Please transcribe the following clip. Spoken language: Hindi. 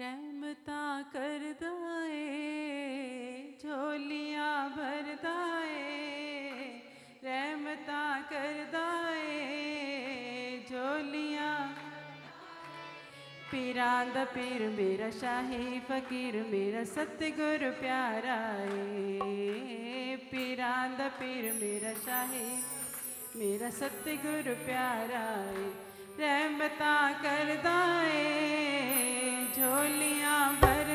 रहमता कर दाए, झोलियाँ भर दाए, रहमता कर दाए, झोलियाँ पीरांद पीर मेरा शाही फकीर मेरा सतगुर प्यारा ए पीरांद पीर मेरा शाही मेरा सतगुर प्यारा ए रहमता कर दाए ढोलिया भर